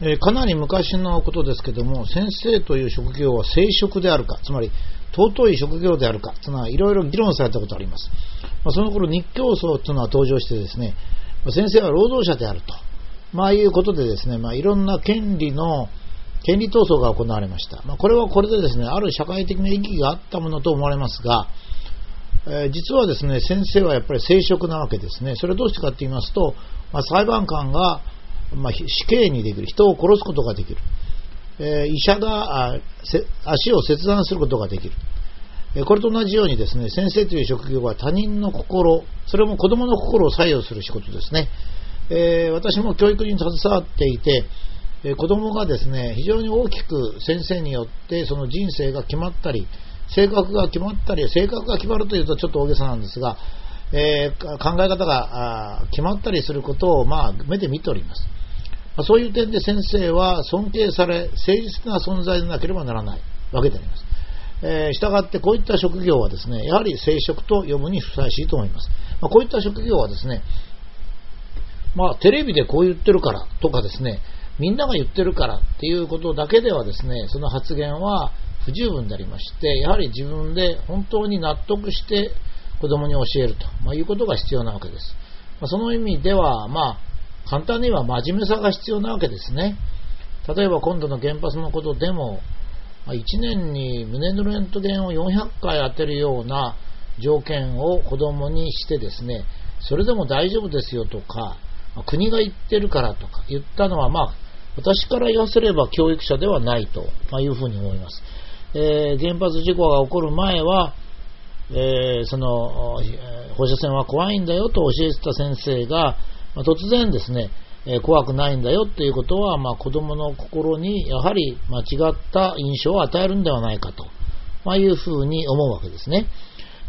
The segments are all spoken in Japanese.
えーかなり昔のことですけども、先生という職業は聖職であるか、つまり尊い職業であるか、つまりいろいろ議論されたことがあります。まあ、その頃日教組というのは登場してですね、先生は労働者であると、まあ、いうことでですね、まあ、いろんな権利の、権利闘争が行われました。まあ、これはこれでですね、ある社会的な意義があったものと思われますが、え実はですね、先生はやっぱり聖職なわけですね。それはどうしてかと言いますと、まあ、裁判官が、まあ、死刑にできる、人を殺すことができる。えー医者があ足を切断することができる。えーこれと同じようにですね、先生という職業は他人の心、それも子供の心を左右する仕事ですね。えー私も教育に携わっていて、えー子供がですね、非常に大きく先生によってその人生が決まったり、性格が決まったり、性格が決まるというとちょっと大げさなんですが、えー考え方があ決まったりすることを、まあ、目で見ております。まそういう点で先生は尊敬され、誠実な存在でなければならないわけであります。えー、したがってこういった職業はですね、やはり聖職と呼ぶにふさわしいと思います。まあ、こういった職業はですね、まあ、テレビでこう言ってるからとかですね、みんなが言ってるからっていうことだけではですね、その発言は不十分でありまして、やはり自分で本当に納得して子供に教えると、まあ、いうことが必要なわけです。まあ、その意味では、まあ、簡単には真面目さが必要なわけですね。例えば今度の原発のことでも、まあ1年に胸のレントゲンを400回当てるような条件を子供にしてですね、それでも大丈夫ですよとか、国が言ってるからとか言ったのは、まあ、私から言わせれば教育者ではないと、いうふうに思います。えー原発事故が起こる前は、えーその放射線は怖いんだよと教えてた先生が、まあ突然ですね、え怖くないんだよっていうことは、まあ、子供の心にやはり間違った印象を与えるんではないかと、まあ、いうふうに思うわけですね。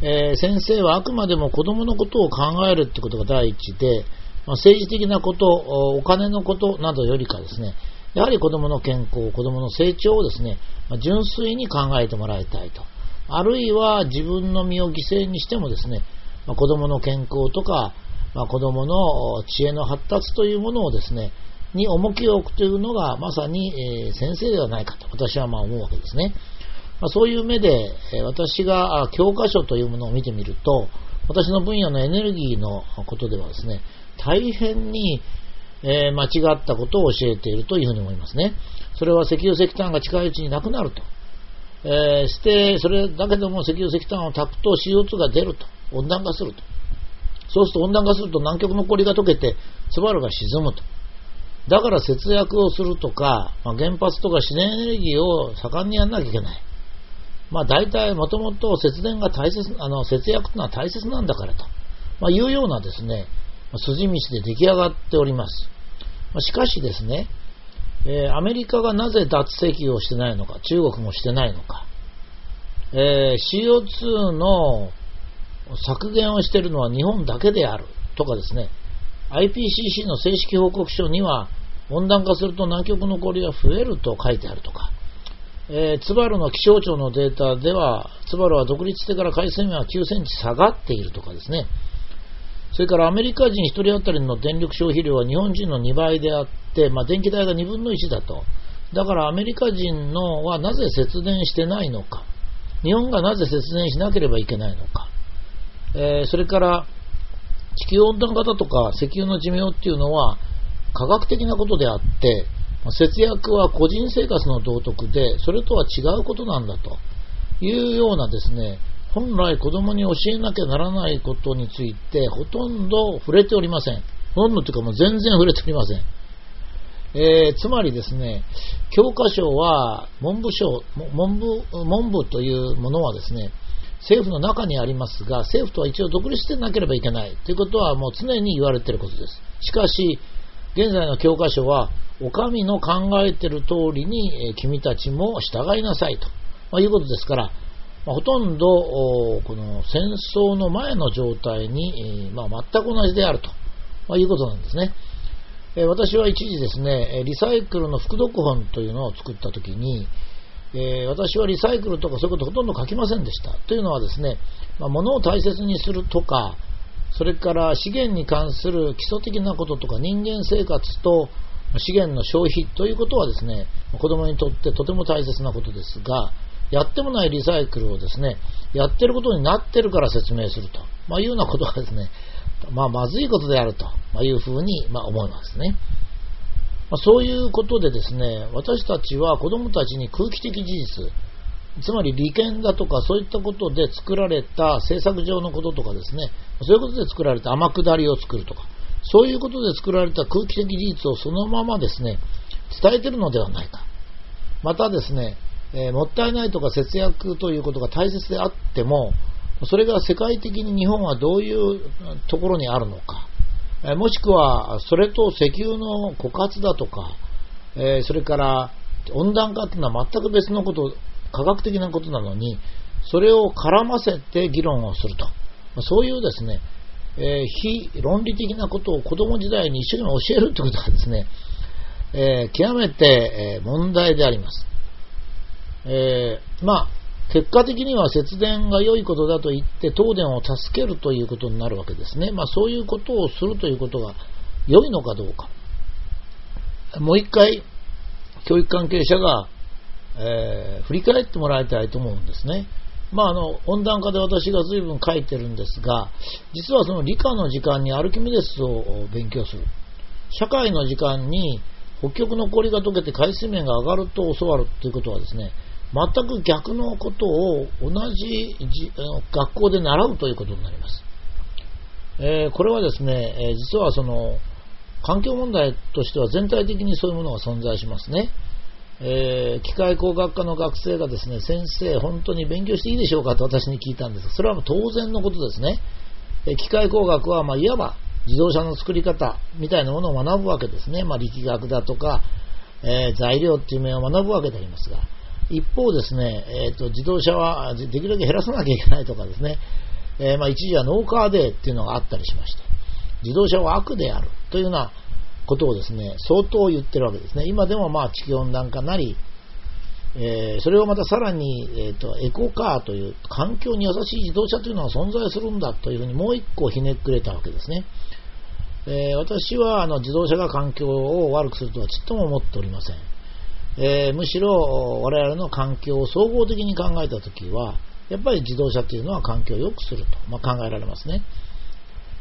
えー先生はあくまでも子供のことを考えるってことが第一で、まあ、政治的なこと、おお金のことなどよりかですね、やはり子供の健康、子供の成長をですね、ま純粋に考えてもらいたいと。あるいは自分の身を犠牲にしてもですね、まあ、子供の健康とか、まあ、子供の知恵の発達というものをですね、に重きを置くというのがまさに、え先生ではないかと私はまあ思うわけですね。まあ、そういう目で、え私が教科書というものを見てみると、私の分野のエネルギーのことではですね、大変に、え間違ったことを教えているというふうに思いますね。それは石油石炭が近いうちになくなると。えーして、それだけでも石油石炭を炊くと CO2 が出ると。温暖化すると。そうすると温暖化すると南極の氷が溶けて、ツバルが沈むと。だから節約をするとか、まあ、原発とか自然エネルギーを盛んにやらなきゃいけない。まあ大体もともと節電が大切、あの節約というのは大切なんだからと、まあ、いうようなですね、筋道で出来上がっております。まあしかしですね、えーアメリカがなぜ脱石油をしてないのか、中国もしてないのか、えー CO2 の削減をしているのは日本だけであるとかですね、IPCC の正式報告書には温暖化すると南極の氷が増えると書いてあるとか、えーツバルの気象庁のデータでは、ツバルは独立してから海水面は9センチ下がっているとかですね、それからアメリカ人1人当たりの電力消費量は日本人の2倍であって、まあ、電気代が2分の1だと。だからアメリカ人のはなぜ節電してないのか。日本がなぜ節電しなければいけないのか。えーそれから地球温暖化だとか石油の寿命っていうのは科学的なことであって、節約は個人生活の道徳で、それとは違うことなんだというようなですね、本来子供に教えなきゃならないことについてほとんど触れておりません。ほとんどというかもう全然触れておりません。えーつまりですね、教科書は文部省、文部、文部というものはですね、政府の中にありますが、政府とは一応独立してなければいけないということはもう常に言われていることです。しかし、現在の教科書は、お上の考えている通りに、え君たちも従いなさいと、まあいうことですから、まあほとんどこの戦争の前の状態に、えーまあ、全く同じであると、まあいうことなんですね。え私は一時ですね、リサイクルの副読本というのを作ったときに、え私はリサイクルとかそういうことほとんど書きませんでした。というのはですね、まあ、物を大切にするとか、それから資源に関する基礎的なこととか人間生活と資源の消費ということはですね、子供にとってとても大切なことですが、やってもないリサイクルをですね、やってることになってるから説明すると、まあ、いうようなことはですね、まあ、まずいことであるとまあいうふうに、まあ、思いますね。まあ、そういうことでですね、私たちは子供たちに空気的事実、つまり利権だとかそういったことで作られた政策上のこととかですね、そういうことで作られた天下りを作るとか、そういうことで作られた空気的事実をそのままですね、伝えてるのではないか。またですね、えー、もったいないとか節約ということが大切であっても、それが世界的に日本はどういうところにあるのか、もしくはそれと石油の枯渇だとか、それから温暖化というのは全く別のこと、科学的なことなのに、それを絡ませて議論をすると。そういうですね、非論理的なことを子供時代に一生懸命教えるということがですね、極めて問題であります。え、まあ、結果的には節電が良いことだと言って東電を助けるということになるわけですね。まあ、そういうことをするということが良いのかどうか。もう一回、教育関係者が、えー、振り返ってもらいたいと思うんですね。まあ、あの温暖化で私が随分書いてるんですが、実はその理科の時間にアルキメデスを勉強する。社会の時間に北極の氷が溶けて海水面が上がると教わるということはですね、全く逆のことを同じ学校で習うということになります。えー、これはですね、え実はその環境問題としては全体的にそういうものが存在しますね。えー、機械工学科の学生がですね、先生、本当に勉強していいでしょうかと私に聞いたんですが。それは当然のことですね。え機械工学は、まあ、いわば自動車の作り方みたいなものを学ぶわけですね。まあ、力学だとか、え、材料っていう面を学ぶわけでありますが。一方ですね、えーと、自動車はできるだけ減らさなきゃいけないとかですね、えー、まあ、一時はノーカーデーっていうのがあったりしまして、自動車は悪であるというようなことをですね、相当言ってるわけですね。今でもまあ地球温暖化なり、えー、それをまたさらに、えーと、エコカーという環境に優しい自動車というのは存在するんだというふうにもう一個ひねくれたわけですね。え、私はあの自動車が環境を悪くするとはちっとも思っておりません。えー、むしろ我々の環境を総合的に考えたときは、やっぱり自動車というのは環境を良くすると、まあ、考えられますね。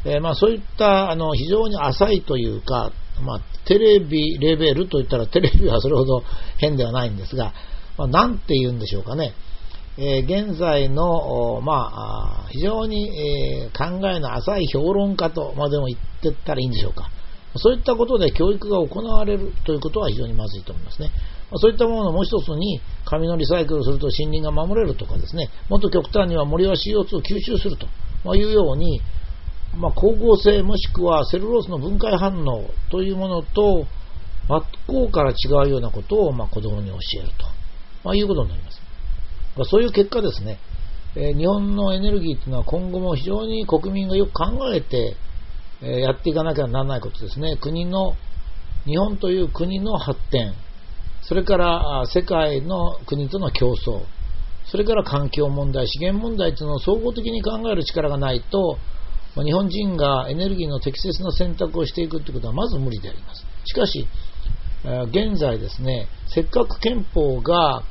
えー、まあ、そういったあの非常に浅いというか、まあ、テレビレベルといったらテレビはそれほど変ではないんですが、まあ、なんて言うんでしょうかね。えー、現在の、まあ、非常に、え、考えの浅い評論家とまでも言ってったらいいんでしょうか。そういったことで教育が行われるということは非常にまずいと思いますね。そういったもののもう一つに、紙のリサイクルすると森林が守れるとかですね、もっと極端には森は CO2 を吸収するというように、まあ、光合成もしくはセルロースの分解反応というものと真っ向から違うようなことをまあ子供に教えると、まあ、いうことになります。ま、そういう結果ですね、え、日本のエネルギーというのは今後も非常に国民がよく考えて、え、やっていかなきゃならないことですね。国の、日本という国の発展、それから世界の国との競争、それから環境問題、資源問題というのを総合的に考える力がないと、日本人がエネルギーの適切な選択をしていくということはまず無理であります。しかし、現在ですね、せっかく憲法が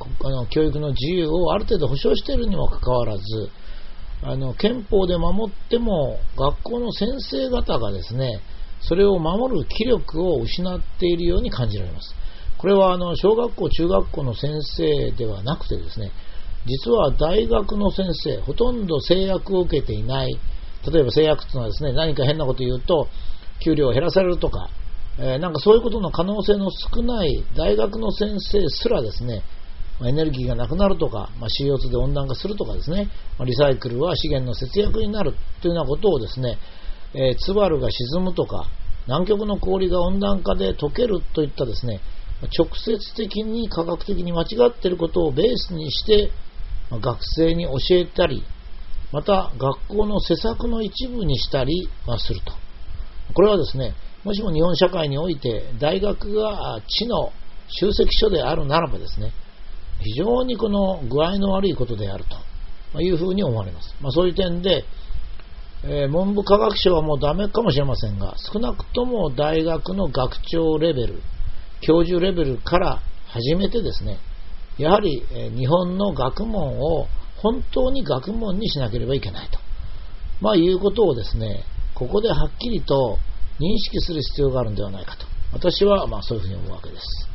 教育の自由をある程度保障しているにもかかわらず、あの憲法で守っても学校の先生方がですね、それを守る気力を失っているように感じられます。これはあの小学校、中学校の先生ではなくてですね、実は大学の先生、ほとんど制約を受けていない、例えば制約というのはですね、何か変なこと言うと、給料を減らされるとか、えー、なんかそういうことの可能性の少ない大学の先生すらですね、エネルギーがなくなるとか、まあ、CO2 で温暖化するとかですね、まあ、リサイクルは資源の節約になるというようなことをですね、えー、ツバルが沈むとか、南極の氷が温暖化で溶けるといったですね、直接的に科学的に間違っていることをベースにしてまあ学生に教えたり、また学校の施策の一部にしたりすると。これはですね、もしも日本社会において大学が知の集積所であるならばですね、非常にこの具合の悪いことであるというふうに思われます。まあ、そういう点で、えー、文部科学省はもうダメかもしれませんが、少なくとも大学の学長レベル、教授レベルから始めてですね、やはり日本の学問を本当に学問にしなければいけないと、まあ、いうことをですね、ここではっきりと認識する必要があるんではないかと、私はまあそういうふうに思うわけです。